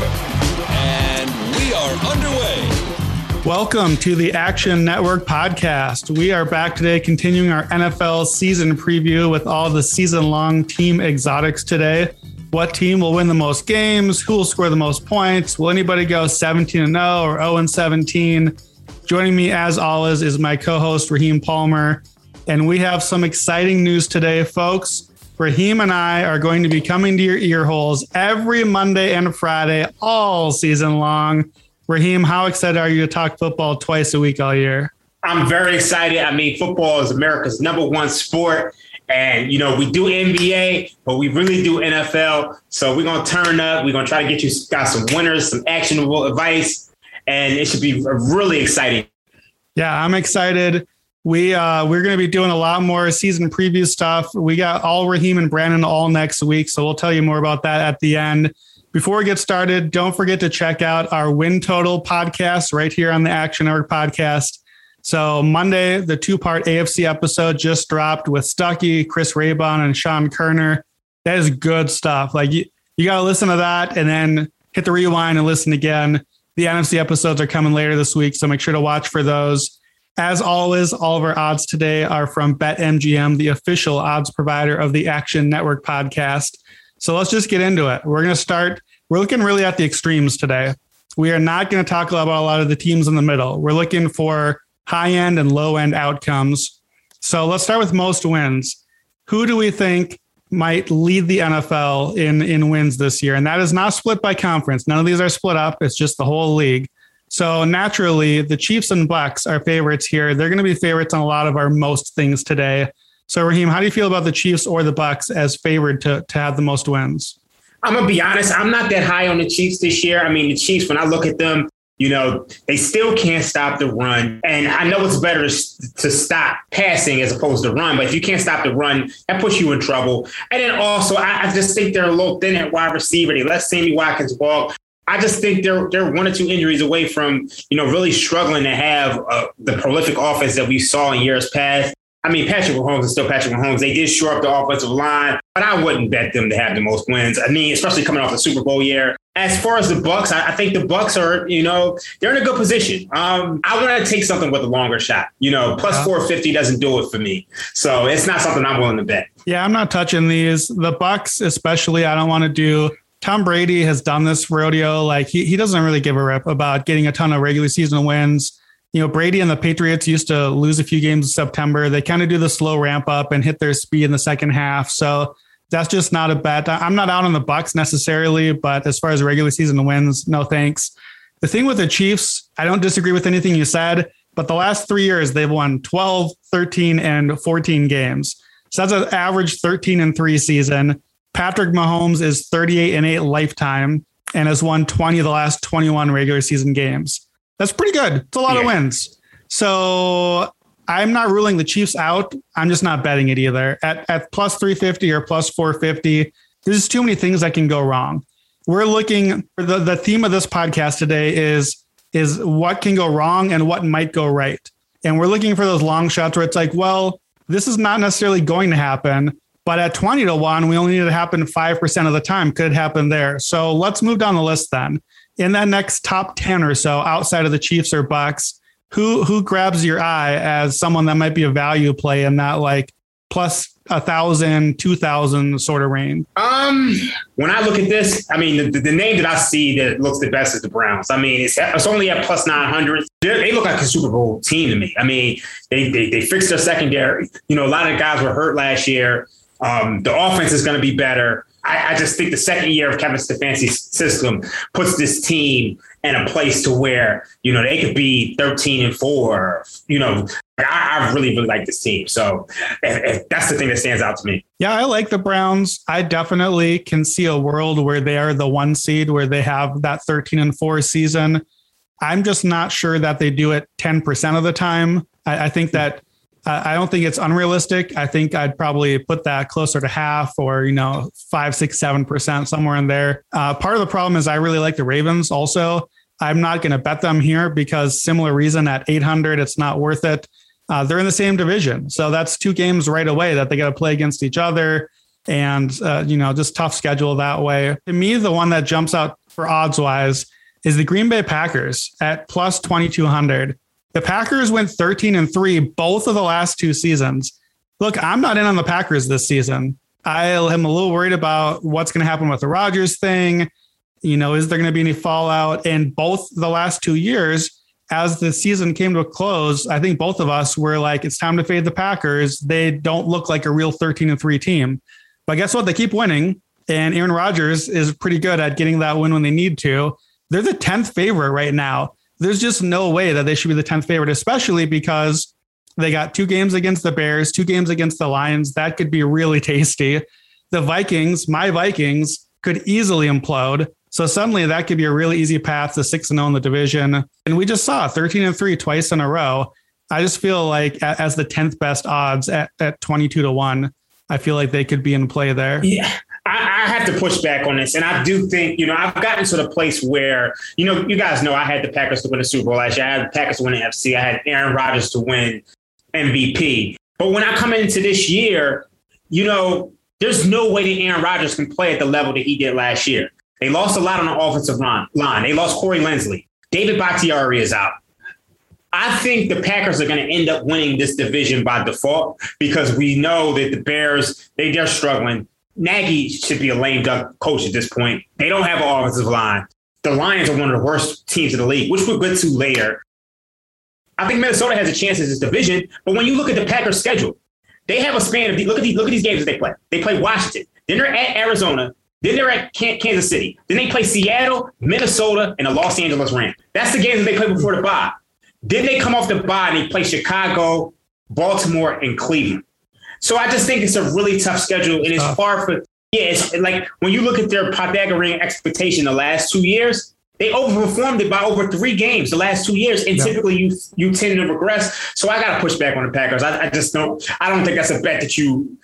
And we are underway. Welcome to the Action Network podcast. We are back today continuing our NFL season preview with all the season long team exotics today. What team will win the most games? Who will score the most points? Will anybody go 17 and 0 or 0 and 17? Joining me as always is my co-host Raheem Palmer, and we have some exciting news today, folks. Raheem and I are going to be coming to your ear holes every Monday and Friday all season long. Raheem, how excited are you to talk football twice a week all year? I'm very excited. I mean, football is America's number one sport. And, you know, we do NBA, but we really do NFL. So we're going to turn up. We're going to try to get you guys some winners, some actionable advice, and it should be really exciting. Yeah, I'm excited. We uh, we're going to be doing a lot more season preview stuff. We got all Raheem and Brandon all next week, so we'll tell you more about that at the end. Before we get started, don't forget to check out our win total podcast right here on the Action Network podcast. So Monday, the two-part AFC episode just dropped with Stucky, Chris Raybon, and Sean Koerner. That is good stuff. Like you, you got to listen to that and then hit the rewind and listen again. The NFC episodes are coming later this week, so make sure to watch for those. As always, all of our odds today are from BetMGM, the official odds provider of the Action Network podcast. So let's just get into it. We're going to start. We're looking really at the extremes today. We are not going to talk about a lot of the teams in the middle. We're looking for high end and low end outcomes. So let's start with most wins. Who do we think might lead the NFL in in wins this year? And that is not split by conference. None of these are split up. It's just the whole league. So naturally, the Chiefs and Bucs are favorites here. They're going to be favorites on a lot of our most things today. So Raheem, how do you feel about the Chiefs or the Bucs as favored to to have the most wins? I'm gonna be honest. I'm not that high on the Chiefs this year. I mean, the Chiefs. When I look at them, you know, they still can't stop the run. And I know it's better to stop passing as opposed to run, but if you can't stop the run, that puts you in trouble. And then also, I, I just think they're a little thin at wide receiver. They let Sammy Watkins walk. I just think they're they're one or two injuries away from you know really struggling to have uh, the prolific offense that we saw in years past. I mean, Patrick Mahomes is still Patrick Mahomes. They did shore up the offensive line, but I wouldn't bet them to have the most wins. I mean, especially coming off the Super Bowl year. As far as the Bucs, I, I think the Bucs are, you know, they're in a good position. Um, I want to take something with a longer shot. You know, plus uh-huh. 450 doesn't do it for me, so it's not something I'm willing to bet. Yeah, I'm not touching these. The Bucs, especially, I don't want to do Tom Brady has done this rodeo. Like he, he doesn't really give a rip about getting a ton of regular season wins. You know, Brady and the Patriots used to lose a few games in September. They kind of do the slow ramp up and hit their speed in the second half. So that's just not a bet. I'm not out on the Bucs necessarily, but as far as regular season wins, no thanks. The thing with the Chiefs, I don't disagree with anything you said, but the last three years they've won 12, 13, and 14 games. So that's an average 13 and three season. Patrick Mahomes is 38 and 8 lifetime and has won 20 of the last 21 regular season games. That's pretty good. It's a lot yeah. of wins. So I'm not ruling the Chiefs out. I'm just not betting it either. At, at plus 350 or plus 450, there's just too many things that can go wrong. We're looking the, the theme of this podcast today is is what can go wrong and what might go right. And we're looking for those long shots where it's like, well, this is not necessarily going to happen, but at 20 to 1, we only need it to happen 5% of the time. Could happen there. So let's move down the list then. In that next top 10 or so, outside of the Chiefs or Bucs, who who grabs your eye as someone that might be a value play in that like plus a thousand, two thousand sort of range? Um, when I look at this, I mean, the, the, name that I see that looks the best is the Browns. I mean, it's, it's only at plus nine hundred. They look like a Super Bowl team to me. I mean, they, they they fixed their secondary. You know, a lot of guys were hurt last year. Um, the offense is going to be better. I, I, just think the second year of Kevin Stefanski's system puts this team in a place to where you know they could be 13 and four. You know, I, I really really like this team. So if, if that's the thing that stands out to me. Yeah, I like the Browns. I definitely can see a world where they are the one seed, where they have that 13 and four season. I'm just not sure that they do it 10% of the time. I, I think that I don't think it's unrealistic. I think I'd probably put that closer to half or, you know, five, six, seven percent somewhere in there. Uh, part of the problem is I really like the Ravens also. I'm not going to bet them here because similar reason at 800, it's not worth it. Uh, they're in the same division. So that's two games right away that they got to play against each other. And, uh, you know, just tough schedule that way. To me, the one that jumps out for odds wise is the Green Bay Packers at plus 2,200. The Packers went 13 and three both of the last two seasons. Look, I'm not in on the Packers this season. I am a little worried about what's going to happen with the Rodgers thing. You know, is there going to be any fallout? And both the last two years, as the season came to a close, I think both of us were like, it's time to fade the Packers. They don't look like a real 13 and three team. But guess what? They keep winning. And Aaron Rodgers is pretty good at getting that win when they need to. They're the 10th favorite right now there's just no way that they should be the 10th favorite, especially because they got two games against the Bears, two games against the Lions. That could be really tasty. The Vikings, my Vikings, could easily implode. So suddenly that could be a really easy path to 6 and 0 in the division. And we just saw 13 and 3 twice in a row. I just feel like as the 10th best odds at, at 22 to 1, I feel like they could be in play there. Yeah. I, I, have to push back on this. And I do think, you know, I've gotten to the place where, you know, you guys know I had the Packers to win the Super Bowl last year. I had the Packers to win the FC. I had Aaron Rodgers to win MVP. But when I come into this year, you know, there's no way that Aaron Rodgers can play at the level that he did last year. They lost a lot on the offensive line. They lost Corey Linsley. David Bakhtiari is out. I think the Packers are going to end up winning this division by default because we know that the Bears, they, they're struggling. Nagy should be a lame duck coach at this point. They don't have an offensive line. The Lions are one of the worst teams in the league, which we'll get to later. I think Minnesota has a chance in this division, but when you look at the Packers' schedule, they have a span of look at these look at these games that they play. They play Washington, then they're at Arizona, then they're at Kansas City, then they play Seattle, Minnesota, and the Los Angeles Rams. That's the games that they play before the bye. Then they come off the bye and they play Chicago, Baltimore, and Cleveland. So I just think it's a really tough schedule, and it's far for yeah. It's like when you look at their Pythagorean expectation the last two years, they overperformed it by over three games the last two years, and typically you you tend to regress. So I got to push back on the Packers. I, I just don't. I don't think that's a bet that you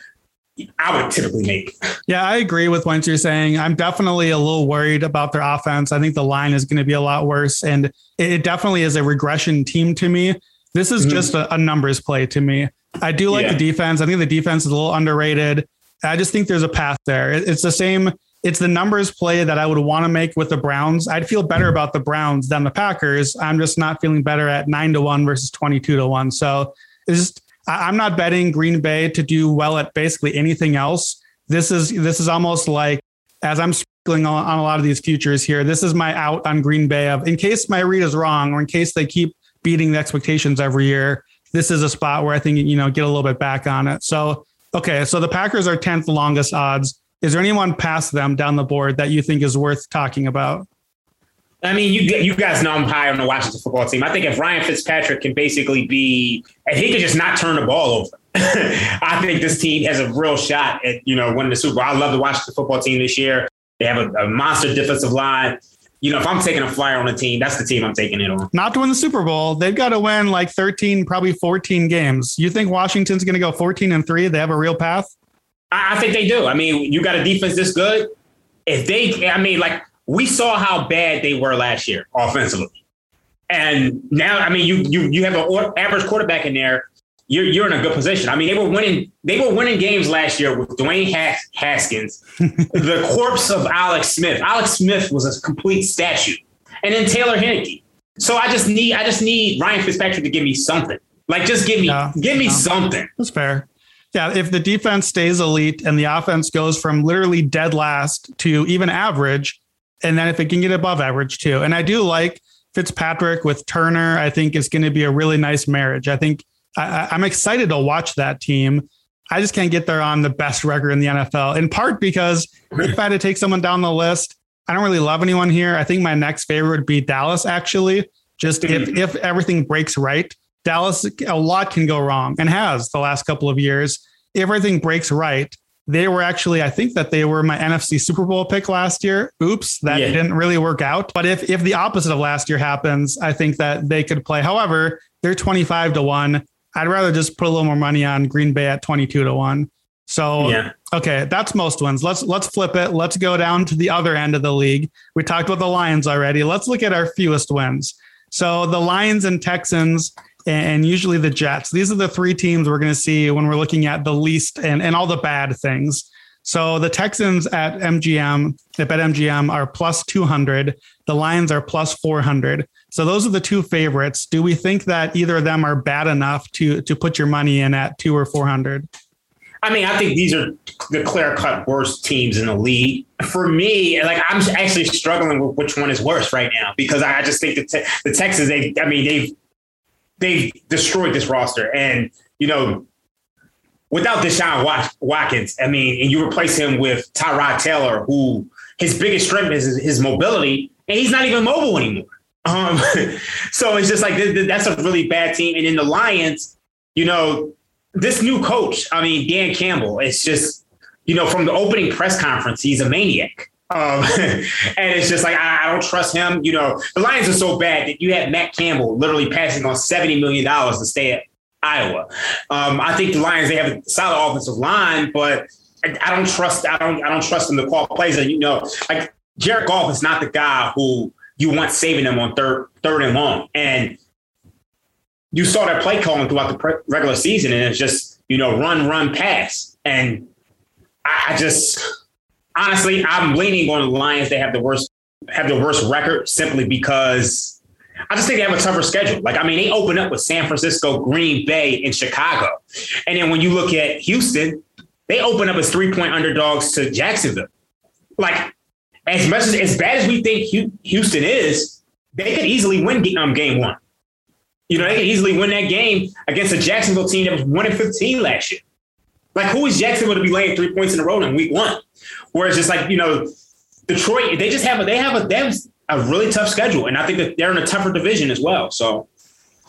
I would typically make. Yeah, I agree with what you're saying. I'm definitely a little worried about their offense. I think the line is going to be a lot worse, and it definitely is a regression team to me. This is mm-hmm. just a, a, numbers play to me. I do like yeah. the defense. I think the defense is a little underrated. I just think there's a path there. It's the same. It's the numbers play that I would want to make with the Browns. I'd feel better about the Browns than the Packers. I'm just not feeling better at nine to one versus 22 to one. So it's just, I'm not betting Green Bay to do well at basically anything else. This is, this is almost like as I'm sprinkling on, on a lot of these futures here, this is my out on Green Bay of in case my read is wrong or in case they keep beating the expectations every year this is a spot where I think, you know, get a little bit back on it. So, okay. So the Packers are 10th longest odds. Is there anyone past them down the board that you think is worth talking about? I mean, you you guys know I'm high on the Washington football team. I think if Ryan Fitzpatrick can basically be, if he could just not turn the ball over, I think this team has a real shot at you know winning the Super Bowl. I love the Washington football team this year. They have a, a monster defensive line you know, if I'm taking a flyer on a team, that's the team I'm taking it on. Not to win the Super Bowl. They've got to win like 13, probably 14 games. You think Washington's going to go 14 and three? They have a real path? I, I think they do. I mean, you got a defense this good. If they, I mean, like we saw how bad they were last year offensively. And now, I mean, you you you have an average quarterback in there you're you're in a good position. I mean, they were winning they were winning games last year with Dwayne Has- Haskins, the corpse of Alex Smith. Alex Smith was a complete statue, and then Taylor Heinicke. So I just need I just need Ryan Fitzpatrick to give me something. Like just give me give me something. That's fair. Yeah, if the defense stays elite and the offense goes from literally dead last to even average, and then if it can get above average too. And I do like Fitzpatrick with Turner. I think is going to be a really nice marriage. I think I, am excited to watch that team. I just can't get there on the best record in the NFL, in part because if I had to take someone down the list, I don't really love anyone here. I think my next favorite would be Dallas, actually. Just if, mm. if everything breaks right, Dallas, a lot can go wrong and has the last couple of years. If everything breaks right, they were actually, I think that they were my NFC Super Bowl pick last year. Oops, that yeah. didn't really work out. But if if the opposite of last year happens, I think that they could play. However, they're 25 to 1. I'd rather just put a little more money on Green Bay at 22 to 1. So yeah. okay, that's most wins. Let's let's flip it. Let's go down to the other end of the league. We talked about the Lions already. Let's look at our fewest wins. So the Lions and Texans and usually the Jets. These are the three teams we're going to see when we're looking at the least and, and all the bad things. So the Texans at MGM, at BetMGM, are plus 200. The Lions are plus 400. So those are the two favorites. Do we think that either of them are bad enough to to put your money in at two or 400? I mean, I think these are the clear cut worst teams in the league. For me, like I'm actually struggling with which one is worse right now because I just think the, te- the Texans, they, I mean, they've they've destroyed this roster. And, you know, without Deshaun Watkins, I mean, and you replace him with Tyrod Taylor, who his biggest strength is his mobility, and he's not even mobile anymore. Um, so it's just like that's a really bad team. And in the Lions, you know, this new coach, I mean, Dan Campbell, it's just, you know, from the opening press conference, he's a maniac. Um, and it's just like I, I, don't trust him. You know, the Lions are so bad that you had Matt Campbell literally passing on seventy million dollars to stay at Iowa. Um, I think the Lions they have a solid offensive line, but I, I, don't trust. I don't. I don't trust them to call plays. And you know, like Jared Goff is not the guy who you want saving them on third third and long. And you saw that play calling throughout the pre- regular season, and it's just you know run, run, pass, and I, I just honestly, I'm leaning on the Lions. They have the worst have the worst record simply because I just think they have a tougher schedule. Like, I mean, they open up with San Francisco, Green Bay, and Chicago. And then when you look at Houston, they open up as three point underdogs to Jacksonville. Like, as much as as bad as we think Houston is, they could easily win um, game one. You know, they could easily win that game against a Jacksonville team that was one and fifteen last year. Like, who is Jacksonville to be laying three points in a row in week one? Whereas just like, you know, Detroit, they just have a they have a they have a really tough schedule. And I think that they're in a tougher division as well. So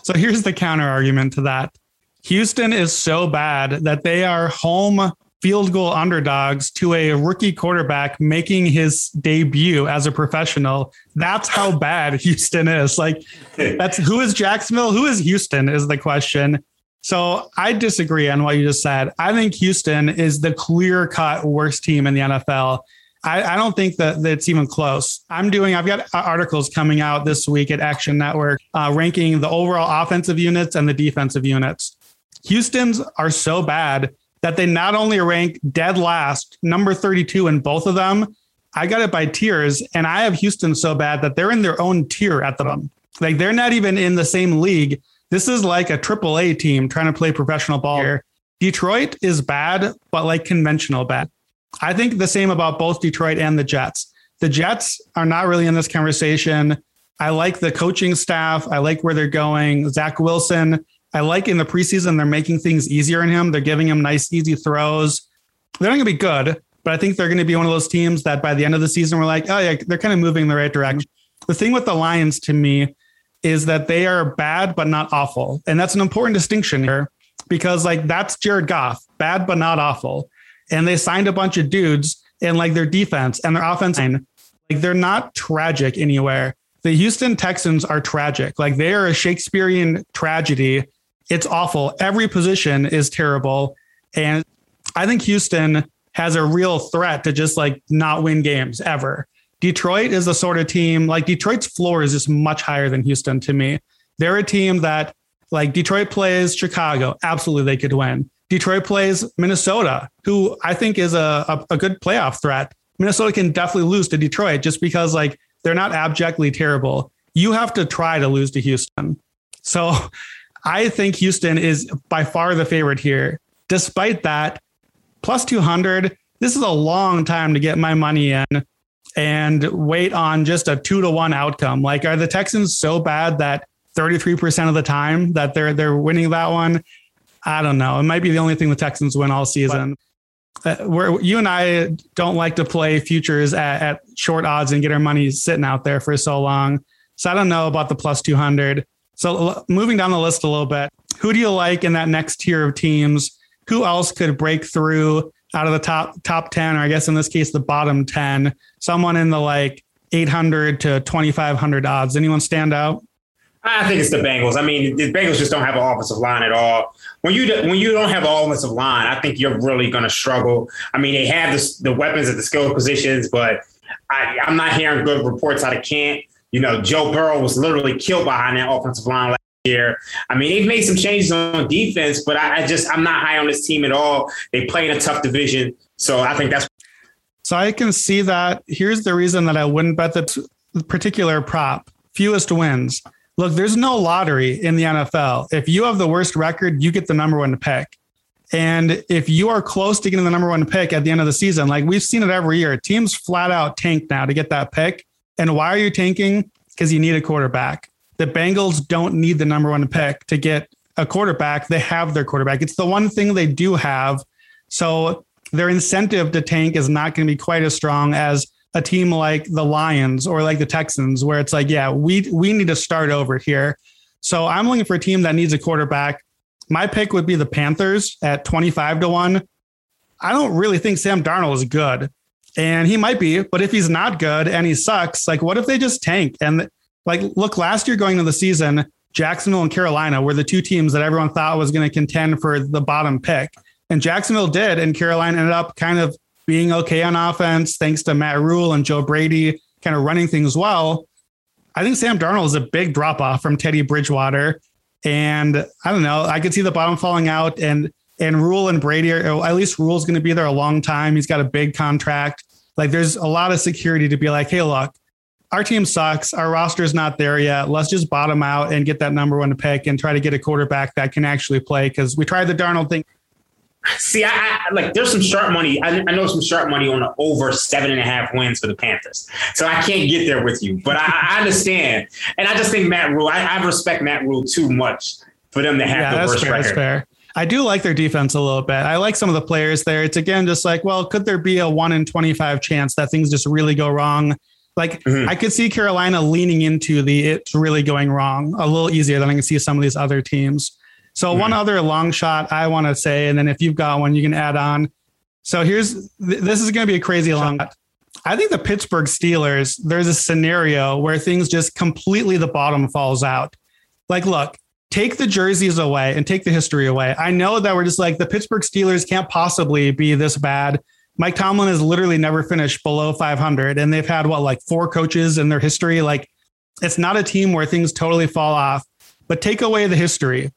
So here's the counter argument to that. Houston is so bad that they are home field goal underdogs to a rookie quarterback making his debut as a professional. That's how bad Houston is. Like that's who is Jacksonville? Who is Houston is the question. So I disagree on what you just said. I think Houston is the clear cut worst team in the NFL. I, I don't think that, it's even close. I'm doing, I've got articles coming out this week at Action Network uh, ranking the overall offensive units and the defensive units. Houston's are so bad that they not only rank dead last, number 32 in both of them. I got it by tiers, and I have Houston so bad that they're in their own tier at the them. Like they're not even in the same league this is like a triple A team trying to play professional ball here. Detroit is bad, but like conventional bad. I think the same about both Detroit and the Jets. The Jets are not really in this conversation. I like the coaching staff. I like where they're going. Zach Wilson. I like in the preseason, they're making things easier in him. They're giving him nice, easy throws. They're not going to be good, but I think they're going to be one of those teams that by the end of the season, we're like, oh, yeah, they're kind of moving in the right direction. The thing with the Lions to me is that they are bad but not awful. And that's an important distinction here because like that's Jared Goff, bad but not awful. And they signed a bunch of dudes and like their defense and their offense like they're not tragic anywhere. The Houston Texans are tragic. Like they are a Shakespearean tragedy. It's awful. Every position is terrible. And I think Houston has a real threat to just like not win games ever. Detroit is the sort of team like Detroit's floor is just much higher than Houston to me. They're a team that like Detroit plays Chicago, absolutely they could win. Detroit plays Minnesota, who I think is a, a, a good playoff threat. Minnesota can definitely lose to Detroit just because like they're not abjectly terrible. You have to try to lose to Houston. So I think Houston is by far the favorite here. Despite that, plus 200, this is a long time to get my money in and wait on just a two to one outcome? Like, are the Texans so bad that 33% of the time that they're they're winning that one? I don't know. It might be the only thing the Texans win all season. Uh, where you and I don't like to play futures at, at short odds and get our money sitting out there for so long. So I don't know about the plus 200. So moving down the list a little bit, who do you like in that next tier of teams? Who else could break through out of the top top 10 or I guess in this case the bottom 10? Someone in the like 800 to 2500 odds. Anyone stand out? I think it's the Bengals. I mean, the Bengals just don't have an offensive line at all. When you when you don't have an offensive line, I think you're really going to struggle. I mean, they have the, the weapons at the skill positions, but I, I'm not hearing good reports out of camp. You know, Joe Burrow was literally killed behind that offensive line last year. I mean, they've made some changes on defense, but I, I just I'm not high on this team at all. They play in a tough division, so I think that's. So I can see that. Here's the reason that I wouldn't bet the particular prop: fewest wins Look, there's no lottery in the NFL. If you have the worst record, you get the number one pick. And if you are close to getting the number one pick at the end of the season, like we've seen it every year, teams flat out tank now to get that pick. And why are you tanking? Because you need a quarterback. The Bengals don't need the number one pick to get a quarterback. They have their quarterback. It's the one thing they do have. So their incentive to tank is not going to be quite as strong as a team like the Lions or like the Texans, where it's like, yeah, we we need to start over here. So I'm looking for a team that needs a quarterback. My pick would be the Panthers at 25 to 1. I don't really think Sam Darnold is good. And he might be, but if he's not good and he sucks, like what if they just tank? And like look, last year going into the season, Jacksonville and Carolina were the two teams that everyone thought was going to contend for the bottom pick. And Jacksonville did, and Carolina ended up kind of being okay on offense, thanks to Matt Rule and Joe Brady kind of running things well. I think Sam Darnold is a big drop off from Teddy Bridgewater. And I don't know, I could see the bottom falling out and and Rhule and Brady are at least Rhule's going to be there a long time. He's got a big contract. Like there's a lot of security to be like, hey, look, our team sucks. Our roster's not there yet. Let's just bottom out and get that number one pick and try to get a quarterback that can actually play. Cause we tried the Darnold thing See, I, like there's some sharp money. I, I, know some sharp money on the over seven and a half wins for the Panthers. So I can't get there with you, but I, I understand. And I just think Matt Rhule, I, respect Matt Rhule too much for them to have yeah, the that's worst fair, record. That's fair. I do like their defense a little bit. I like some of the players there. It's again just like, well, could there be a one in twenty five chance that things just really go wrong? Like mm-hmm. I could see Carolina leaning into the it's really going wrong a little easier than I can see some of these other teams. So mm-hmm. one other long shot I want to say, and then if you've got one, you can add on. So here's this is going to be a crazy long. Shot. I think the Pittsburgh Steelers. There's a scenario where things just completely the bottom falls out. Like, look, take the jerseys away and take the history away. I know that we're just like the Pittsburgh Steelers can't possibly be this bad. Mike Tomlin has literally never finished below 500, and they've had what like four coaches in their history. Like, it's not a team where things totally fall off. But take away the history.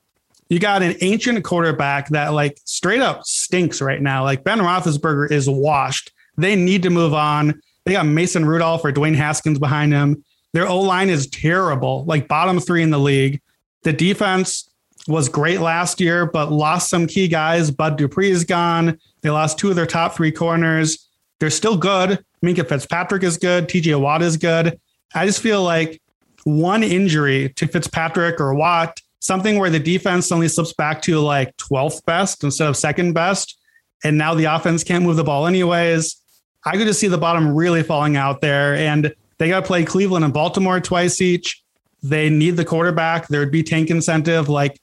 You got an ancient quarterback that like straight up stinks right now. Like Ben Roethlisberger is washed. They need to move on. They got Mason Rudolph or Dwayne Haskins behind him. Their O line is terrible, like bottom three in the league. The defense was great last year, but lost some key guys. Bud Dupree is gone. They lost two of their top three corners. They're still good. Minkah Fitzpatrick is good. TJ Watt is good. I just feel like one injury to Fitzpatrick or Watt something where the defense only slips back to like 12th best instead of second best. And now the offense can't move the ball anyways. I could just see the bottom really falling out there. And they got to play Cleveland and Baltimore twice each. They need the quarterback. There would be tank incentive. Like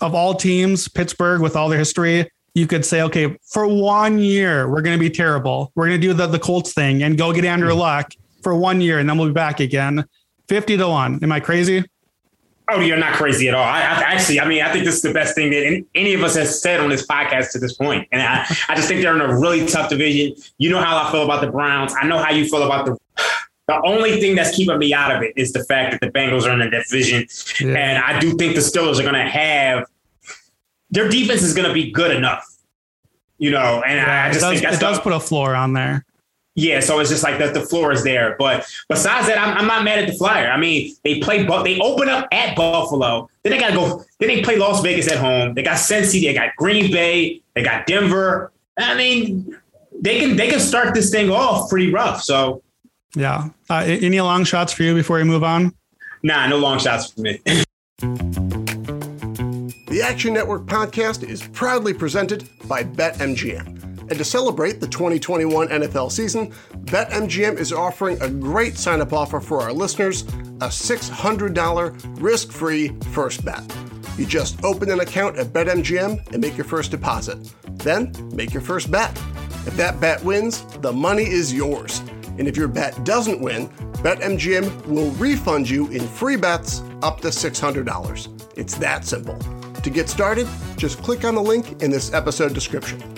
of all teams, Pittsburgh, with all their history, you could say, okay, for one year, we're going to be terrible. We're going to do the, the Colts thing and go get Andrew hmm. Luck for one year, and then we'll be back again. 50 to 1. Am I crazy? Oh, you're not crazy at all. I, I, actually, I mean, I think this is the best thing that any, any of us has said on this podcast to this point. And I, I just think they're in a really tough division. You know how I feel about the Browns. I know how you feel about the. The only thing that's keeping me out of it is the fact that the Bengals are in the division, yeah. and I do think the Steelers are going to have their defense is going to be good enough, you know. And yeah, I just does, think it does put a floor on there. Yeah, so it's just like that. The floor is there, but besides that, I'm, I'm not mad at the Flyer. I mean, they play, but they open up at Buffalo. Then they got to go. Then they play Las Vegas at home. They got Cincy. They got Green Bay. They got Denver. I mean, they can they can start this thing off pretty rough. So, yeah. Uh, any long shots for you before we move on? Nah, no long shots for me. The Action Network podcast is proudly presented by BetMGM. And to celebrate the 2021 NFL season, BetMGM is offering a great sign up offer for our listeners a $600 risk free first bet. You just open an account at BetMGM and make your first deposit. Then make your first bet. If that bet wins, the money is yours. And if your bet doesn't win, BetMGM will refund you in free bets up to $600. It's that simple. To get started, just click on the link in this episode description.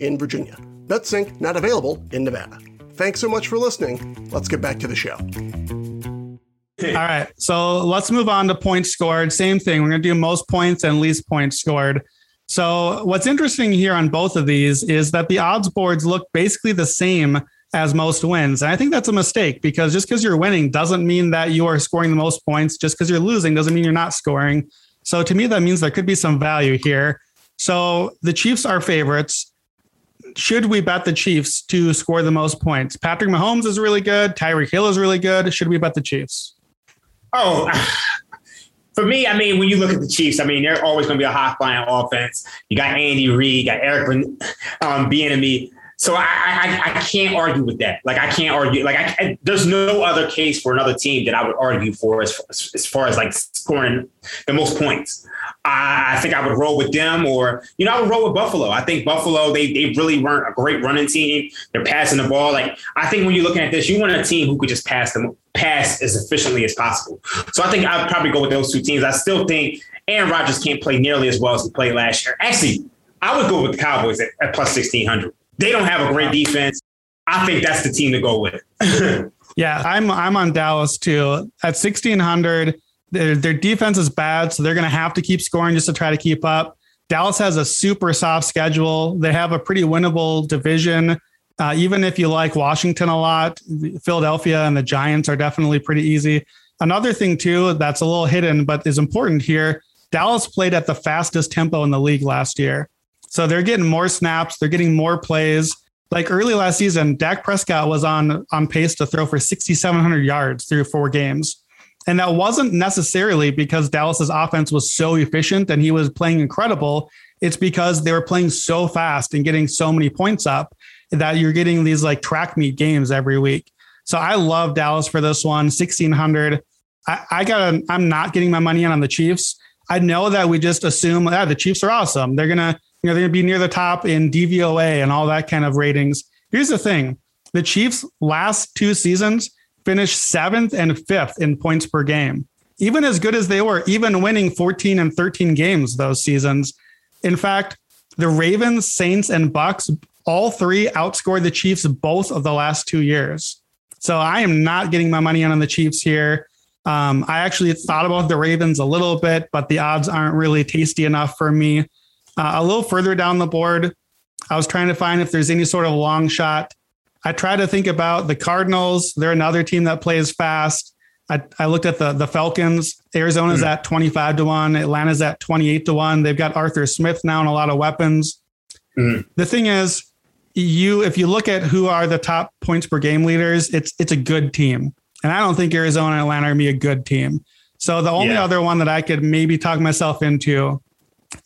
in Virginia. BetSync not available in Nevada. Thanks so much for listening. Let's get back to the show. All right. So let's move on to points scored. Same thing. We're going to do most points and least points scored. So what's interesting here on both of these is that the odds boards look basically the same as most wins. And I think that's a mistake because just because you're winning doesn't mean that you are scoring the most points. Just because you're losing doesn't mean you're not scoring. So to me, that means there could be some value here. So the Chiefs are favorites. Should we bet the Chiefs to score the most points? Patrick Mahomes is really good. Tyreek Hill is really good. Should we bet the Chiefs? Oh, for me, I mean, when you look at the Chiefs, I mean, they're always going to be a high flying offense. You got Andy Reid, got Eric um, Bieniemy. So I, I, I can't argue with that. Like I can't argue. Like I, I, there's no other case for another team that I would argue for as as far as like scoring the most points. I, I think I would roll with them, or you know, I would roll with Buffalo. I think Buffalo they they really weren't a great running team. They're passing the ball. Like I think when you're looking at this, you want a team who could just pass them pass as efficiently as possible. So I think I'd probably go with those two teams. I still think Aaron Rodgers can't play nearly as well as he played last year. Actually, I would go with the Cowboys at, at plus sixteen hundred. They don't have a great defense. I think that's the team to go with. yeah, I'm I'm on Dallas too. At 1600, their, their defense is bad, so they're going to have to keep scoring just to try to keep up. Dallas has a super soft schedule. They have a pretty winnable division. Uh, even if you like Washington a lot, Philadelphia and the Giants are definitely pretty easy. Another thing too that's a little hidden but is important here. Dallas played at the fastest tempo in the league last year. So they're getting more snaps, they're getting more plays. Like early last season, Dak Prescott was on on pace to throw for 6700 yards through four games. And that wasn't necessarily because Dallas's offense was so efficient and he was playing incredible. It's because they were playing so fast and getting so many points up that you're getting these like track meet games every week. So I love Dallas for this one, 1600. I, I got I'm not getting my money in on the Chiefs. I know that we just assume yeah, the Chiefs are awesome. They're gonna you know, they're going to be near the top in DVOA and all that kind of ratings. Here's the thing the Chiefs' last two seasons finished seventh and fifth in points per game. Even as good as they were, even winning 14 and 13 games those seasons. In fact, the Ravens, Saints, and Bucs, all three outscored the Chiefs both of the last two years. So I am not getting my money on the Chiefs here. Um, I actually thought about the Ravens a little bit, but the odds aren't really tasty enough for me. Uh, a little further down the board, I was trying to find if there's any sort of long shot. I try to think about the Cardinals. They're another team that plays fast. I, I looked at the the Falcons. Arizona's mm. at 25 to 1. Atlanta's at 28 to 1. They've got Arthur Smith now and a lot of weapons. Mm. The thing is, you if you look at who are the top points per game leaders, it's it's a good team. And I don't think Arizona and Atlanta are gonna be a good team. So the only yeah. other one that I could maybe talk myself into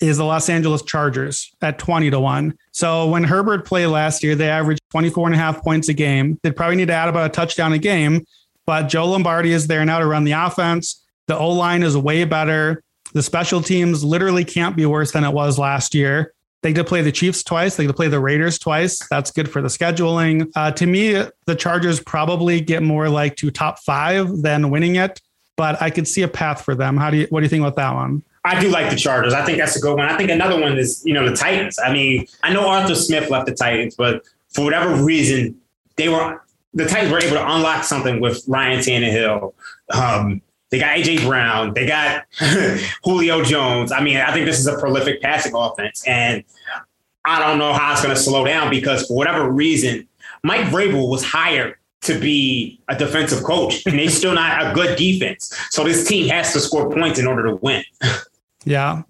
is the Los Angeles Chargers at 20 to 1. So when Herbert played last year, they averaged 24 and a half points a game. They'd probably need to add about a touchdown a game, but Joe Lombardi is there now to run the offense. The O line is way better. The special teams literally can't be worse than it was last year. They get to play the Chiefs twice. They get to play the Raiders twice. That's good for the scheduling. Uh, to me, the Chargers probably get more like to top five than winning it, but I could see a path for them. How do you? What do you think about that one? I do like the Chargers. I think that's a good one. I think another one is, you know, the Titans. I mean, I know Arthur Smith left the Titans, but for whatever reason, they were the Titans were able to unlock something with Ryan Tannehill. Um, they got AJ Brown. They got Julio Jones. I mean, I think this is a prolific passing offense, and I don't know how it's going to slow down because for whatever reason, Mike Vrabel was hired to be a defensive coach, and they're still not a good defense. So this team has to score points in order to win. Yeah.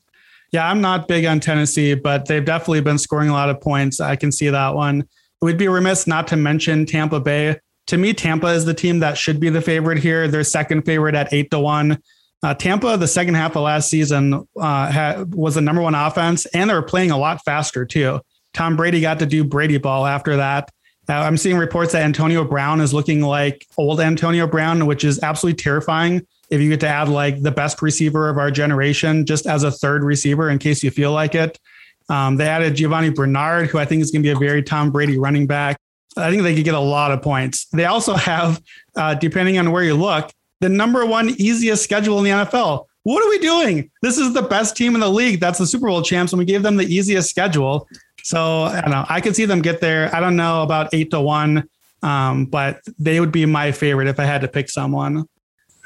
Yeah, I'm not big on Tennessee, but they've definitely been scoring a lot of points. I can see that one. We'd be remiss not to mention Tampa Bay. To me, Tampa is the team that should be the favorite here. They're second favorite at eight to one. Uh, Tampa, the second half of last season, uh, was the number one offense, and they were playing a lot faster too. Tom Brady got to do Brady ball after that. Uh, I'm seeing reports that Antonio Brown is looking like old Antonio Brown, which is absolutely terrifying. If you get to add like the best receiver of our generation just as a third receiver, in case you feel like it. Um, they added Giovani Bernard, who I think is going to be a very Tom Brady running back. I think they could get a lot of points. They also have, uh, depending on where you look, the number one easiest schedule in the NFL. What are we doing? This is the best team in the league. That's the Super Bowl champs, and we gave them the easiest schedule. So I don't know. I could see them get there. I don't know about eight to one, um, but they would be my favorite if I had to pick someone.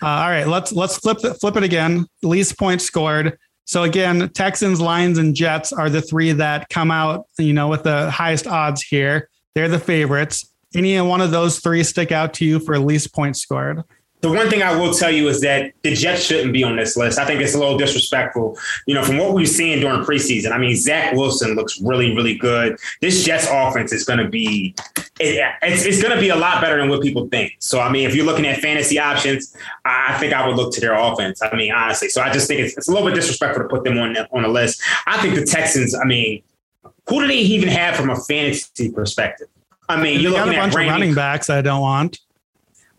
Uh, all right, let's let's flip it, flip it again. Least points scored. So again, Texans, Lions, and Jets are the three that come out, you know, with the highest odds here. They're the favorites. Any one of those three stick out to you for least points scored? The one thing I will tell you is that the Jets shouldn't be on this list. I think it's a little disrespectful. You know, from what we've seen during preseason, I mean, Zach Wilson looks really, really good. This Jets offense is going to be, it, it's, it's going to be a lot better than what people think. So, I mean, if you're looking at fantasy options, I think I would look to their offense. I mean, honestly. So I just think it's, it's a little bit disrespectful to put them on, on a list. I think the Texans, I mean, who do they even have from a fantasy perspective? I mean, you're looking a bunch at of running backs I don't want.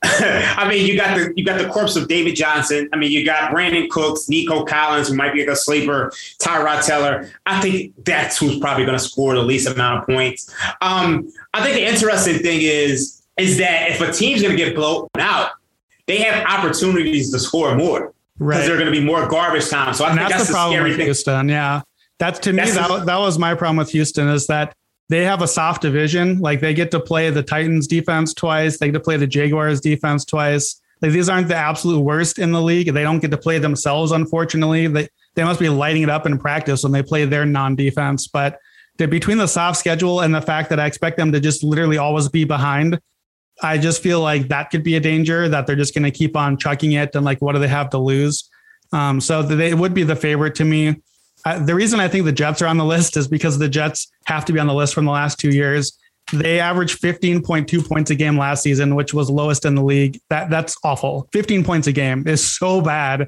I mean, you got the you got the corpse of David Johnson. I mean, you got Brandin Cooks, Nico Collins, who might be a sleeper, Tyrod Taylor. I think that's who's probably going to score the least amount of points. Um, I think the interesting thing is is that if a team's going to get blown out, they have opportunities to score more because Right. they're going to be more garbage time. So I And think that's, that's, the the problem scary with thing. Houston. Yeah. That's to me, That's that, the- that was my problem with Houston is that they have a soft division. Like they get to play the Titans defense twice. They get to play the Jaguars defense twice. Like these aren't the absolute worst in the league. They don't get to play themselves, unfortunately. They, they must be lighting it up in practice when they play their non defense. But between the soft schedule and the fact that I expect them to just literally always be behind, I just feel like that could be a danger that they're just going to keep on chucking it. And like, what do they have to lose? Um, so they would be the favorite to me. Uh, the reason I think the Jets are on the list is because the Jets have to be on the list from the last two years. They averaged 15.2 points a game last season, which was lowest in the league. That that's awful. 15 points a game is so bad.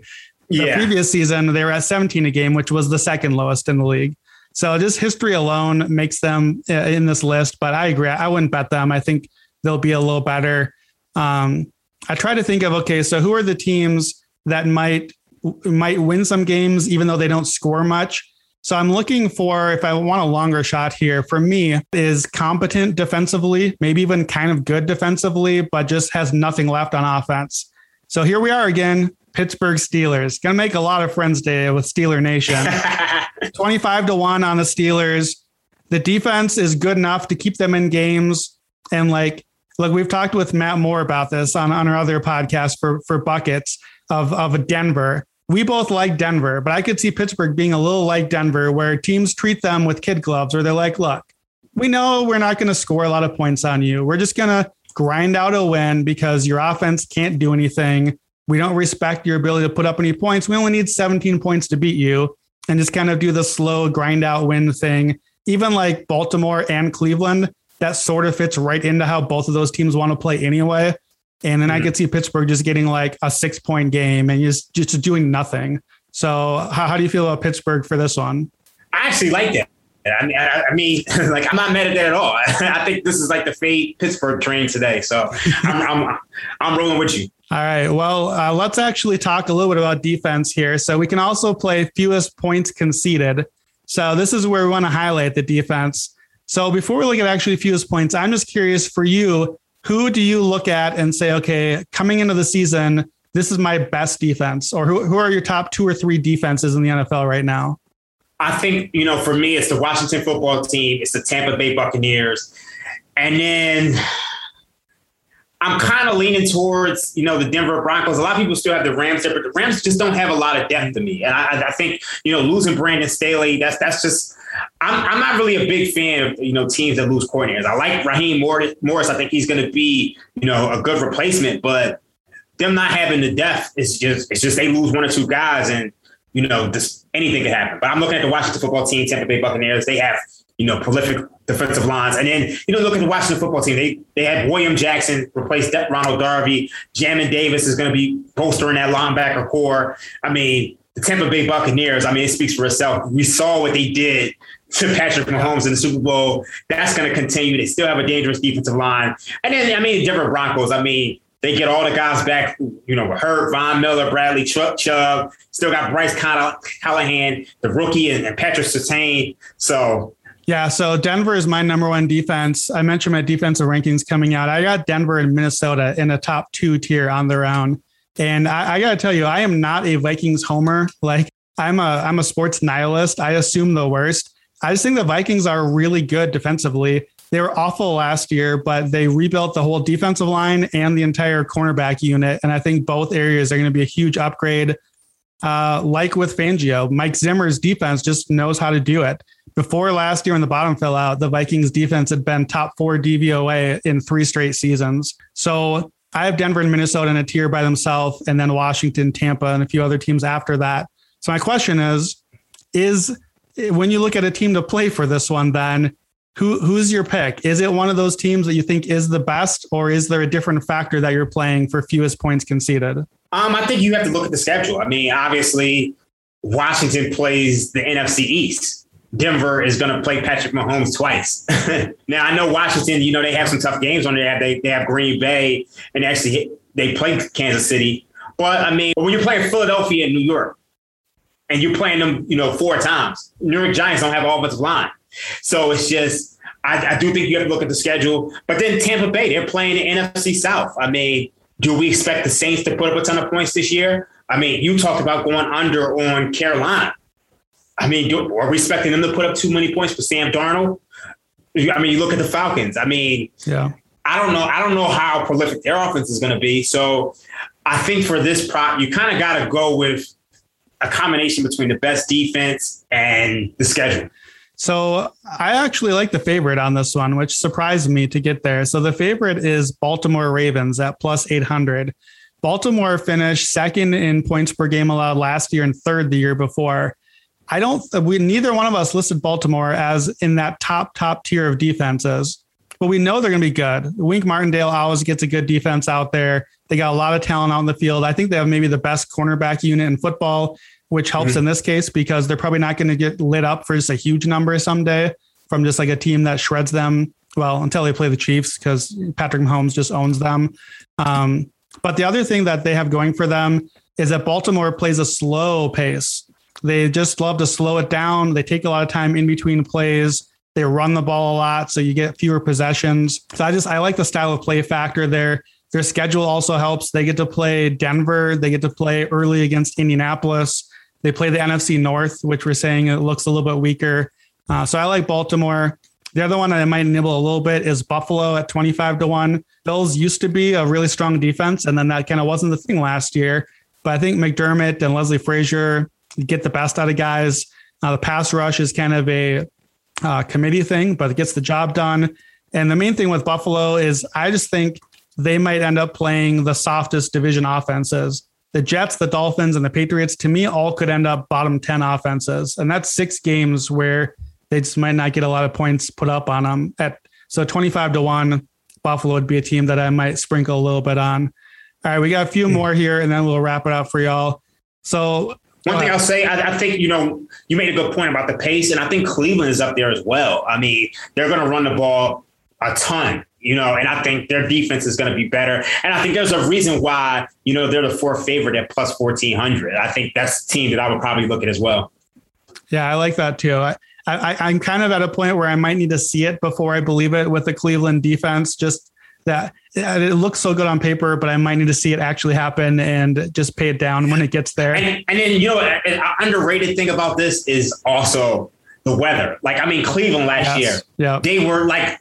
The Yeah. previous season they were at 17 a game, which was the second lowest in the league. So just history alone makes them uh, in this list. But I agree. I wouldn't bet them. I think they'll be a little better. Um, I try to think of okay, so who are the teams that might might win some games even though they don't score much. So I'm looking for if I want a longer shot here for me is competent defensively, maybe even kind of good defensively, but just has nothing left on offense. So here we are again, Pittsburgh Steelers. Gonna make a lot of friends today with Steeler Nation. 25 to 1 on the Steelers. The defense is good enough to keep them in games. And like, look, we've talked with Matt Moore about this on, on our other podcast for, for buckets of, of Denver. We both like Denver, but I could see Pittsburgh being a little like Denver, where teams treat them with kid gloves, where they're like, look, we know we're not going to score a lot of points on you. We're just going to grind out a win because your offense can't do anything. We don't respect your ability to put up any points. We only need 17 points to beat you and just kind of do the slow grind out win thing. Even like Baltimore and Cleveland, that sort of fits right into how both of those teams want to play anyway. And then I could see Pittsburgh just getting like a six point game and just just doing nothing. So how, how do you feel about Pittsburgh for this one? I actually like that. I mean, I, I mean, like I'm not mad at that at all. I think this is like the fade Pittsburgh train today. So I'm, I'm, I'm rolling with you. All right. Well, uh, let's actually talk a little bit about defense here. So we can also play fewest points conceded. So this is where we want to highlight the defense. So before we look at actually fewest points, I'm just curious for you, who do you look at and say, okay, coming into the season, this is my best defense? Or who, who are your top two or three defenses in the NFL right now? I think, you know, for me, it's the Washington football team, it's the Tampa Bay Buccaneers. And then I'm kind of leaning towards, you know, the Denver Broncos. A lot of people still have the Rams there, but the Rams just don't have a lot of depth to me. And I, I think, you know, losing Brandon Staley, that's that's just I'm, I'm not really a big fan of you know teams that lose coordinators. I like Raheem Morris. I think he's going to be you know a good replacement, but them not having the depth is just it's just they lose one or two guys and you know anything could happen. But I'm looking at the Washington football team, Tampa Bay Buccaneers. They have you know, prolific defensive lines. And then, you know, look at the Washington football team. They they had William Jackson replace Ronald Darby. Jamin Davis is going to be bolstering that linebacker corps. I mean, the Tampa Bay Buccaneers, I mean, it speaks for itself. We saw what they did to Patrick Mahomes in the Super Bowl. That's going to continue. They still have a dangerous defensive line. And then, I mean, different Broncos. I mean, they get all the guys back, you know, Hurt, Von Miller, Bradley Chuck Chubb, still got Bryce Callahan, the rookie, and, and Patrick Surtain. So yeah, so Denver is my number one defense. I mentioned my defensive rankings coming out. I got Denver and Minnesota in a top two tier on their own. And I, I got to tell you, I am not a Vikings homer. Like I'm a I'm a sports nihilist. I assume the worst. I just think the Vikings are really good defensively. They were awful last year, but they rebuilt the whole defensive line and the entire cornerback unit. And I think both areas are going to be a huge upgrade. Uh, like with Fangio, Mike Zimmer's defense just knows how to do it before last year when the bottom fell out, the Vikings defense had been top four DVOA in three straight seasons. So I have Denver and Minnesota in a tier by themselves, and then Washington, Tampa, and a few other teams after that. So my question is, is when you look at a team to play for this one, then who who's your pick? Is it one of those teams that you think is the best, or is there a different factor that you're playing for fewest points conceded? Um, I think you have to look at the schedule. I mean, obviously, Washington plays the NFC East. Denver is going to play Patrick Mahomes twice. now I know Washington, you know, they have some tough games on there. They, they have Green Bay and actually they play Kansas City. But I mean, when you're playing Philadelphia and New York and you're playing them, you know, four times, New York Giants don't have offensive line. So it's just, I, I do think you have to look at the schedule. But then Tampa Bay, they're playing the NFC South. I mean, do we expect the Saints to put up a ton of points this year? I mean, you talked about going under on Carolina. I mean, do, are we expecting them to put up too many points for Sam Darnold? I mean, you look at the Falcons. I mean, yeah. I don't know. I don't know how prolific their offense is going to be. So I think for this prop, you kind of got to go with a combination between the best defense and the schedule. So I actually like the favorite on this one, which surprised me to get there. So the favorite is Baltimore Ravens at plus 800. Baltimore finished second in points per game allowed last year and third the year before. I don't. We neither one of us listed Baltimore as in that top top tier of defenses, but we know they're going to be good. Wink Martindale always gets a good defense out there. They got a lot of talent out in the field. I think they have maybe the best cornerback unit in football, which helps mm-hmm. in this case because they're probably not going to get lit up for just a huge number someday from just like a team that shreds them. Well, until they play the Chiefs because Patrick Mahomes just owns them. Um, but the other thing that they have going for them is that Baltimore plays a slow pace. They just love to slow it down. They take a lot of time in between plays. They run the ball a lot, so you get fewer possessions. So I just I like the style of play factor there. Their schedule also helps. They get to play Denver. They get to play early against Indianapolis. They play the NFC North, which we're saying it looks a little bit weaker. Uh, so I like Baltimore. The other one that I might nibble a little bit is Buffalo at 25 to 1. Bills used to be a really strong defense, and then that kind of wasn't the thing last year. But I think McDermott and Leslie Frazier get the best out of guys. Uh, the pass rush is kind of a uh, committee thing, but it gets the job done. And the main thing with Buffalo is I just think they might end up playing the softest division offenses. The Jets, the Dolphins, and the Patriots, to me, all could end up bottom 10 offenses. And that's six games where they just might not get a lot of points put up on them. At So 25 to 1, Buffalo would be a team that I might sprinkle a little bit on. All right, we got a few hmm. more here, and then we'll wrap it up for y'all. So one thing I'll say, I, I, think, you know, you made a good point about the pace, and I think Cleveland is up there as well. I mean, they're going to run the ball a ton, you know, and I think their defense is going to be better. And I think there's a reason why, you know, they're the fourth favorite at plus 1400. I think that's the team that I would probably look at as well. Yeah, I like that too. I, I, I'm kind of at a point where I might need to see it before I believe it with the Cleveland defense. Just that it looks so good on paper, but I might need to see it actually happen and just pay it down when it gets there. And, and then, you know, an underrated thing about this is also the weather. Like, I mean, Cleveland last yes. year, yeah. they were like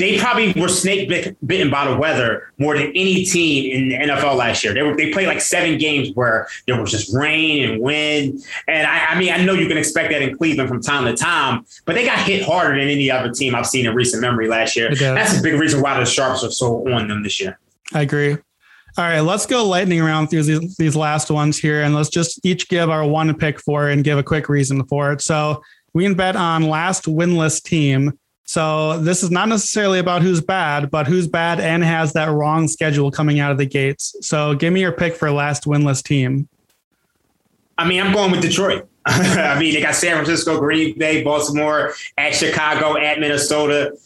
they probably were snake bitten by the weather more than any team in the NFL last year. They were they played like seven games where there was just rain and wind. And I, I, mean, I know you can expect that in Cleveland from time to time, but they got hit harder than any other team I've seen in recent memory last year. That's a big reason why the Sharps are so on them this year. I agree. All right, let's go lightning around through these, these last ones here, and let's just each give our one pick for and give a quick reason for it. So we can bet on last winless team. So this is not necessarily about who's bad, but who's bad and has that wrong schedule coming out of the gates. So give me your pick for last winless team. I mean, I'm going with Detroit. I mean, they got San Francisco, Green Bay, Baltimore, at Chicago, at Minnesota.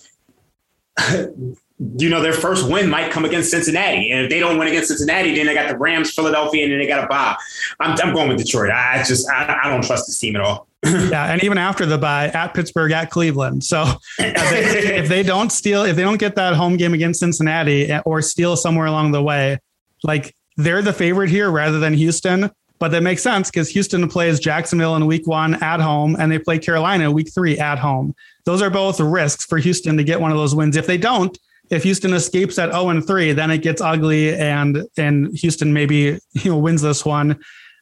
You know, their first win might come against Cincinnati. And if they don't win against Cincinnati, then they got the Rams, Philadelphia, and then they got a bye. I'm, I'm going with Detroit. I just, I, I don't trust this team at all. yeah, and even after the bye, at Pittsburgh, at Cleveland. So if they don't steal, if they don't get that home game against Cincinnati eh, or steal somewhere along the way, like they're the favorite here rather than Houston. But that makes sense because Houston plays Jacksonville in week one at home and they play Carolina week three at home. Those are both risks for Houston to get one of those wins. If they don't, if Houston escapes at 0 and 3, then it gets ugly and and Houston maybe you know wins this one.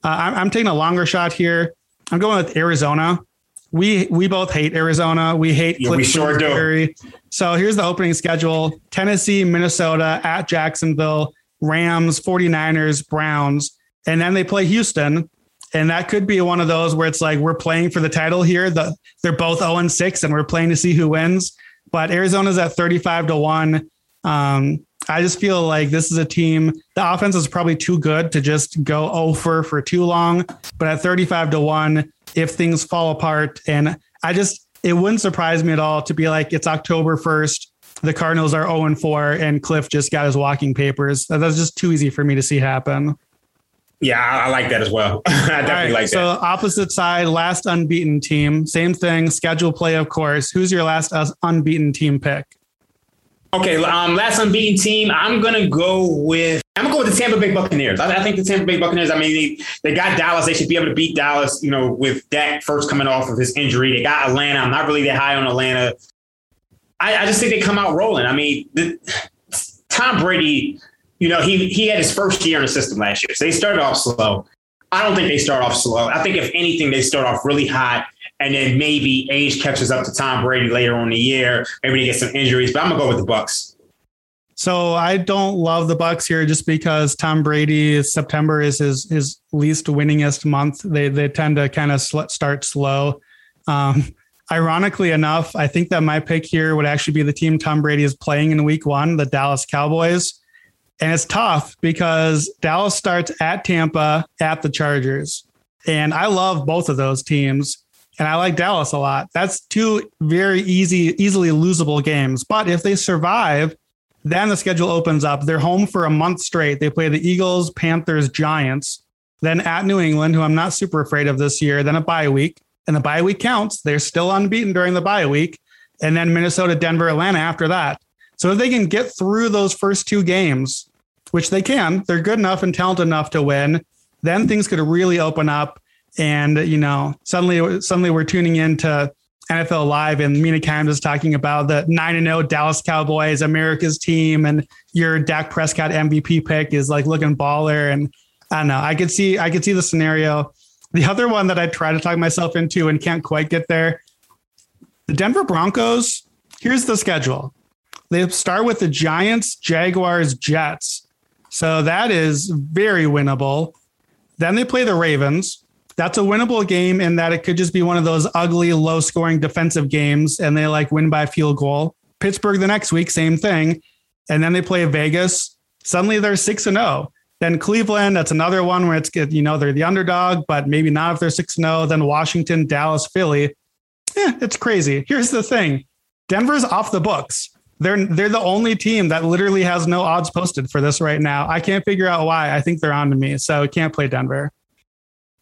Uh, I'm, I'm taking a longer shot here. I'm going with Arizona. We we both hate Arizona. We hate yeah, we sure do. So here's the opening schedule: Tennessee, Minnesota, at Jacksonville, Rams, 49ers, Browns, and then they play Houston. And that could be one of those where it's like we're playing for the title here. The, they're both 0 and 6, and we're playing to see who wins. But Arizona's at 35 to 1. Um, I just feel like this is a team. The offense is probably too good to just go over for too long. But at 35 to 1, if things fall apart, and I just, it wouldn't surprise me at all to be like, it's October 1st. The Cardinals are 0 and 4, and Kliff just got his walking papers. That's just too easy for me to see happen. Yeah, I, like that as well. I definitely right, like so that. So opposite side, last unbeaten team, same thing. Schedule play, of course. Who's your last unbeaten team pick? Okay, um, last unbeaten team. I'm gonna go with. I'm gonna go with the Tampa Bay Buccaneers. I, I think the Tampa Bay Buccaneers. I mean, they, they got Dallas. They should be able to beat Dallas. You know, with Dak first coming off of his injury, they got Atlanta. I'm not really that high on Atlanta. I, I just think they come out rolling. I mean, the, Tom Brady. You know, he he had his first year in the system last year, so they started off slow. I don't think they start off slow. I think if anything, they start off really hot and then maybe age catches up to Tom Brady later on the year. Maybe he gets some injuries, but I'm gonna go with the Bucs. So I don't love the Bucs here just because Tom Brady September is his his least winningest month. They they tend to kind of sl- start slow. Um, ironically enough, I think that my pick here would actually be the team Tom Brady is playing in Week One, the Dallas Cowboys. And it's tough because Dallas starts at Tampa at the Chargers. And I love both of those teams and I like Dallas a lot. That's two very easy, easily losable games. But if they survive, then the schedule opens up. They're home for a month straight. They play the Eagles, Panthers, Giants, then at New England, who I'm not super afraid of this year, then a bye week. And the bye week counts. They're still unbeaten during the bye week. And then Minnesota, Denver, Atlanta after that. So if they can get through those first two games, which they can, they're good enough and talented enough to win, then things could really open up and you know suddenly suddenly we're tuning into NFL Live and Mina Kimes is talking about the nine and zero oh Dallas Cowboys, America's team, and your Dak Prescott MVP pick is like looking baller. And I don't know, I could see I could see the scenario. The other one that I try to talk myself into and can't quite get there, the Denver Broncos. Here's the schedule. They start with the Giants, Jaguars, Jets. So that is very winnable. Then they play the Ravens, that's a winnable game in that it could just be one of those ugly, low scoring defensive games and they like win by field goal. Pittsburgh the next week, same thing. And then they play Vegas. Suddenly they're 6 and 0. Then Cleveland, that's another one where it's good, you know they're the underdog, but maybe not if they're 6 and 0. Then Washington, Dallas, Philly. Yeah, it's crazy. Here's the thing. Denver's off the books. They're they're the only team that literally has no odds posted for this right now. I can't figure out why. I think they're on to me, so can't play Denver.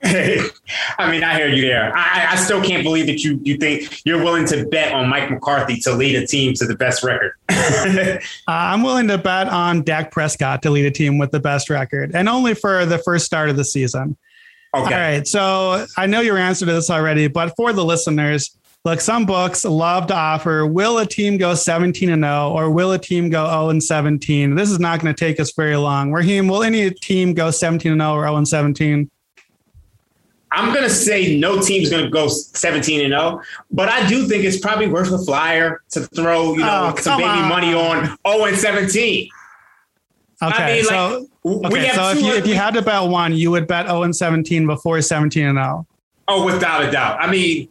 Hey, I mean, I hear you there. I, I still can't believe that you you think you're willing to bet on Mike McCarthy to lead a team to the best record. uh, I'm willing to bet on Dak Prescott to lead a team with the best record, and only for the first start of the season. Okay. All right. So I know your answer to this already, but for the listeners, look, some books love to offer will a team go 17 and 0 or will a team go 0 and 17? This is not going to take us very long. Raheem, will any team go 17 and 0 or 0 and 17? I'm going to say no team's going to go 17 and 0, but I do think it's probably worth a flyer to throw, you know, oh, some baby on. money on 0 and 17. Okay, I mean, so like, okay, so if you if you had to bet one, you would bet 0 and 17 before 17 and 0. Oh, without a doubt. I mean,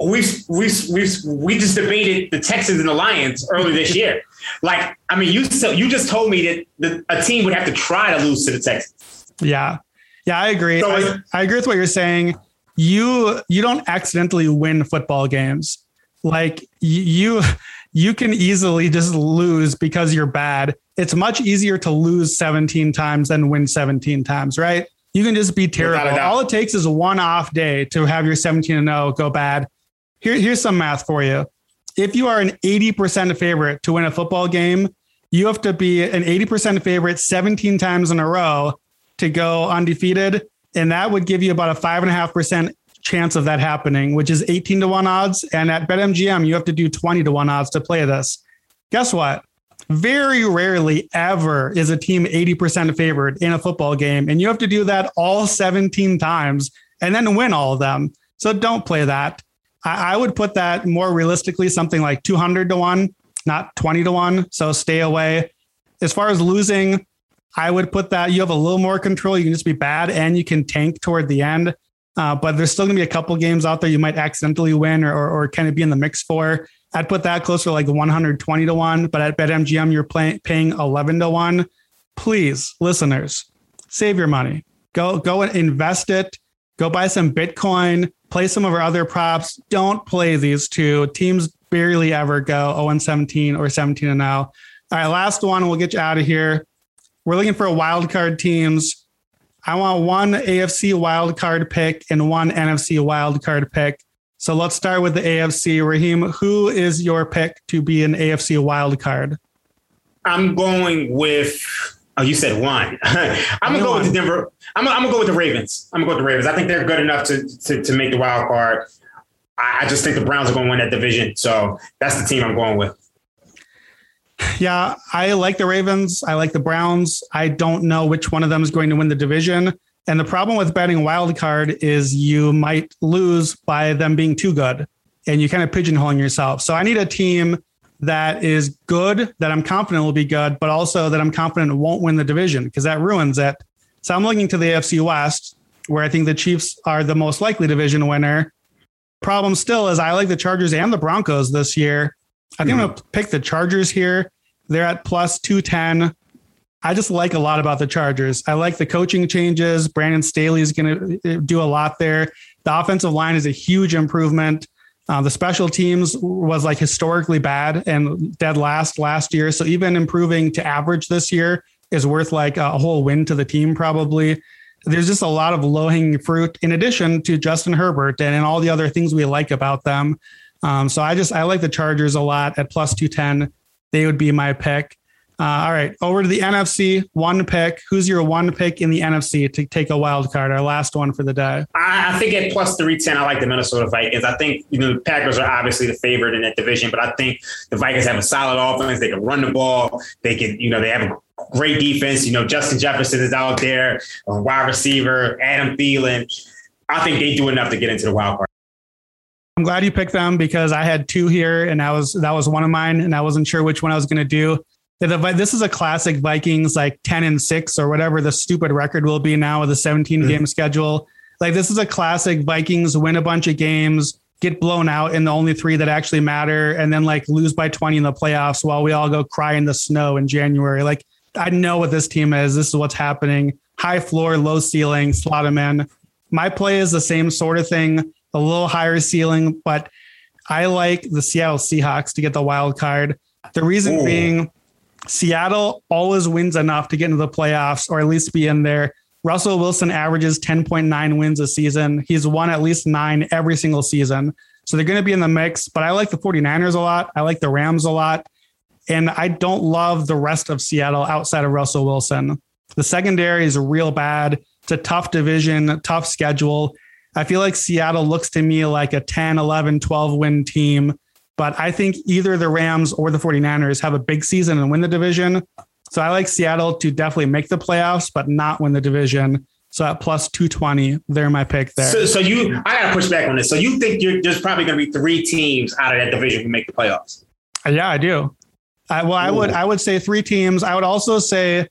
we we we we just debated the Texans and the Lions earlier this year. Like, I mean, you you just told me that the, a team would have to try to lose to the Texans. Yeah. Yeah, I agree. So I, I agree with what you're saying. You you don't accidentally win football games. Like you you can easily just lose because you're bad. It's much easier to lose 17 times than win 17 times, right? You can just be terrible. All it takes is one off day to have your 17 and 0 go bad. Here, here's some math for you. If you are an 80% favorite to win a football game, you have to be an 80% favorite 17 times in a row to go undefeated. And that would give you about a five and a half percent chance of that happening, which is 18 to one odds. And at BetMGM, you have to do 20 to one odds to play this. Guess what? Very rarely ever is a team 80% favored in a football game. And you have to do that all 17 times and then win all of them. So don't play that. I, I would put that more realistically, something like 200 to one, not 20 to one. So stay away. As far as losing, I would put that you have a little more control. You can just be bad and you can tank toward the end. Uh, but there's still going to be a couple games out there you might accidentally win or, or, or kind of be in the mix for. I'd put that closer to like 120 to 1, but at BetMGM, you're pay, paying 11 to 1. Please, listeners, save your money. Go, go and invest it. Go buy some Bitcoin, play some of our other props. Don't play these two. Teams barely ever go 0 17 or 17 and now. All right, last one. We'll get you out of here. We're looking for wild card teams. I want one AFC wild card pick and one NFC wild card pick. So let's start with the AFC. Raheem, who is your pick to be an AFC wild card? I'm going with. Oh, you said one. I'm gonna go with the Denver. I'm, I'm, gonna go with the Ravens. I'm gonna go with the Ravens. I think they're good enough to to, to make the wild card. I, I just think the Browns are gonna win that division. So that's the team I'm going with. Yeah, I like the Ravens. I like the Browns. I don't know which one of them is going to win the division. And the problem with betting wild card is you might lose by them being too good and you kind of pigeonholing yourself. So I need a team that is good, that I'm confident will be good, but also that I'm confident won't win the division because that ruins it. So I'm looking to the AFC West, where I think the Chiefs are the most likely division winner. Problem still is I like the Chargers and the Broncos this year. I think mm-hmm. I'm going to pick the Chargers here. They're at plus 210. I just like a lot about the Chargers. I like the coaching changes. Brandon Staley is going to uh, do a lot there. The offensive line is a huge improvement. Uh, the special teams was like historically bad and dead last last year. So even improving to average this year is worth like a whole win to the team, probably. There's just a lot of low hanging fruit in addition to Justin Herbert and, and all the other things we like about them. Um, so I just I like the Chargers a lot at plus 210. They would be my pick. Uh, all right, over to the NFC. One pick. Who's your one pick in the NFC to take a wild card? Our last one for the day. I, I think at plus three ten, I like the Minnesota Vikings. I think you know the Packers are obviously the favorite in that division, but I think the Vikings have a solid offense. They can run the ball. They can, you know, they have a great defense. You know, Justin Jefferson is out there, a wide receiver, Adam Thielen. I think they do enough to get into the wild card. I'm glad you picked them because I had two here, and that was that was one of mine, and I wasn't sure which one I was going to do. This is a classic Vikings, like ten and six or whatever the stupid record will be now with a 17 mm-hmm. game schedule. Like this is a classic Vikings win a bunch of games, get blown out in the only three that actually matter, and then like lose by 20 in the playoffs while we all go cry in the snow in January. Like I know what this team is. This is what's happening. High floor, low ceiling, slot them in. My play is the same sort of thing a little higher ceiling, but I like the Seattle Seahawks to get the wild card. The reason Ooh. being, Seattle always wins enough to get into the playoffs or at least be in there. Russell Wilson averages 10.9 wins a season. He's won at least nine every single season. So they're going to be in the mix, but I like the 49ers a lot. I like the Rams a lot. And I don't love the rest of Seattle outside of Russell Wilson. The secondary is real bad. It's a tough division, tough schedule. I feel like Seattle looks to me like a 10, 11, 12 win team. But I think either the Rams or the 49ers have a big season and win the division. So I like Seattle to definitely make the playoffs, but not win the division. So at plus 220, they're my pick there. So, so you, I got to push back on this. So you think there's probably going to be three teams out of that division who make the playoffs? Yeah, I do. I, well, I would, I would say three teams. I would also say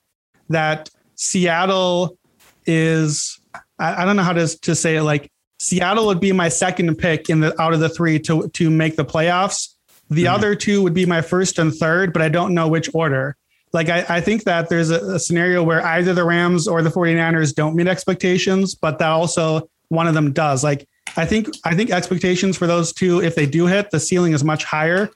that Seattle is, I, I don't know how to, to say it. Like Seattle would be my second pick in the out of the three to to make the playoffs. The mm-hmm. other two would be my first and third, but I don't know which order. Like I, I think that there's a, a scenario where either the Rams or the 49ers don't meet expectations, but that also one of them does. Like I think I think expectations for those two, if they do hit, the ceiling is much higher.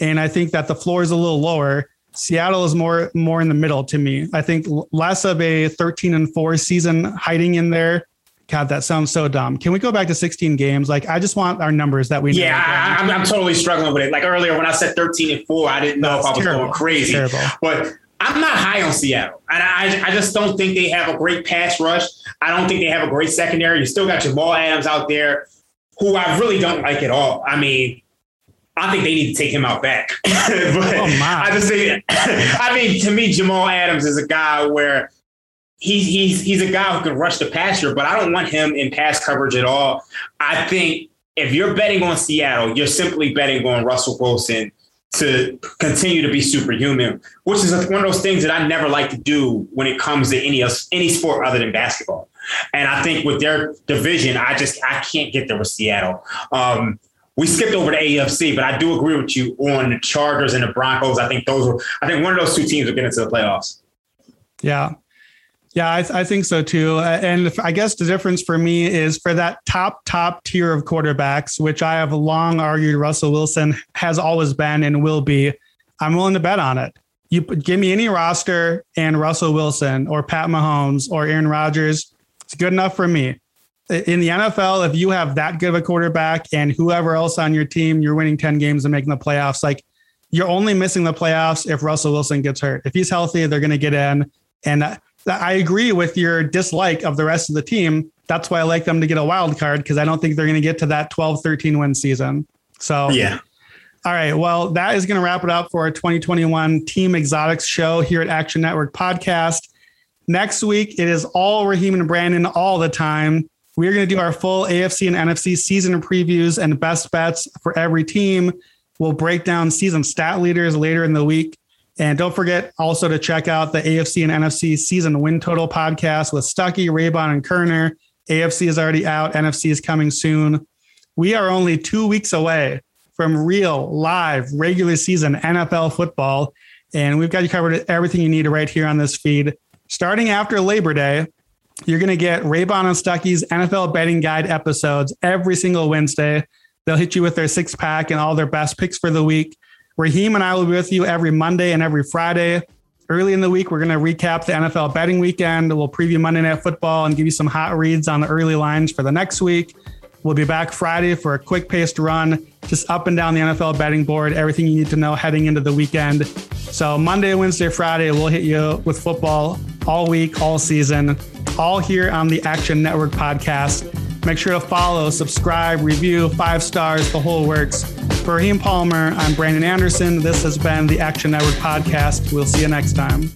And I think that the floor is a little lower. Seattle is more more in the middle to me. I think less of a 13 and 4 season hiding in there God, that sounds so dumb. Can we go back to 16 games? Like, I just want our numbers that we know. Yeah, I, am I'm totally struggling with it. Like earlier when I said 13 and four, I didn't know if I was terrible. going crazy. Terrible. But I'm not high on Seattle. And I, I just don't think they have a great pass rush. I don't think they have a great secondary. You still got Jamal Adams out there, who I really don't like at all. I mean, I think they need to take him out back. but oh I just think, I mean, to me, Jamal Adams is a guy where he's he's he's a guy who can rush the passer, but I don't want him in pass coverage at all. I think if you're betting on Seattle, you're simply betting on Russell Wilson to continue to be superhuman, which is one of those things that I never like to do when it comes to any any sport other than basketball. And I think with their division, I just I can't get there with Seattle. Um, we skipped over the AFC, but I do agree with you on the Chargers and the Broncos. I think those were I think one of those two teams will get into the playoffs. Yeah, yeah, I, th- I, think so too. Uh, and I guess the difference for me is for that top, top tier of quarterbacks, which I have long argued Russell Wilson has always been and will be. I'm willing to bet on it. You give me any roster and Russell Wilson or Pat Mahomes or Aaron Rodgers, it's good enough for me. In the NFL, if you have that good of a quarterback and whoever else on your team, you're winning 10 games and making the playoffs. Like you're only missing the playoffs if Russell Wilson gets hurt. If he's healthy, they're going to get in. And uh, I agree with your dislike of the rest of the team. That's why I like them to get a wild card because I don't think they're going to get to that 12, 13 win season. So, yeah. All right. Well, that is going to wrap it up for our 2021 Team Exotics show here at Action Network Podcast. Next week, it is all Raheem and Brandon all the time. We're going to do our full AFC and NFC season previews and best bets for every team. We'll break down season stat leaders later in the week. And don't forget also to check out the AFC and NFC season win total podcast with Stuckey, Raybon, and Koerner. AFC is already out, NFC is coming soon. We are only two weeks away from real, live, regular season NFL football. And we've got you covered everything you need right here on this feed. Starting after Labor Day, you're going to get Raybon and Stuckey's NFL betting guide episodes every single Wednesday. They'll hit you with their six pack and all their best picks for the week. Raheem and I will be with you every Monday and every Friday. Early in the week, we're going to recap the NFL betting weekend. We'll preview Monday Night Football and give you some hot reads on the early lines for the next week. We'll be back Friday for a quick paced run, just up and down the NFL betting board, everything you need to know heading into the weekend. So, Monday, Wednesday, Friday, we'll hit you with football all week, all season, all here on the Action Network podcast. Make sure to follow, subscribe, review, five stars, the whole works. For Raheem Palmer, I'm Brandon Anderson. This has been the Action Network podcast. We'll see you next time.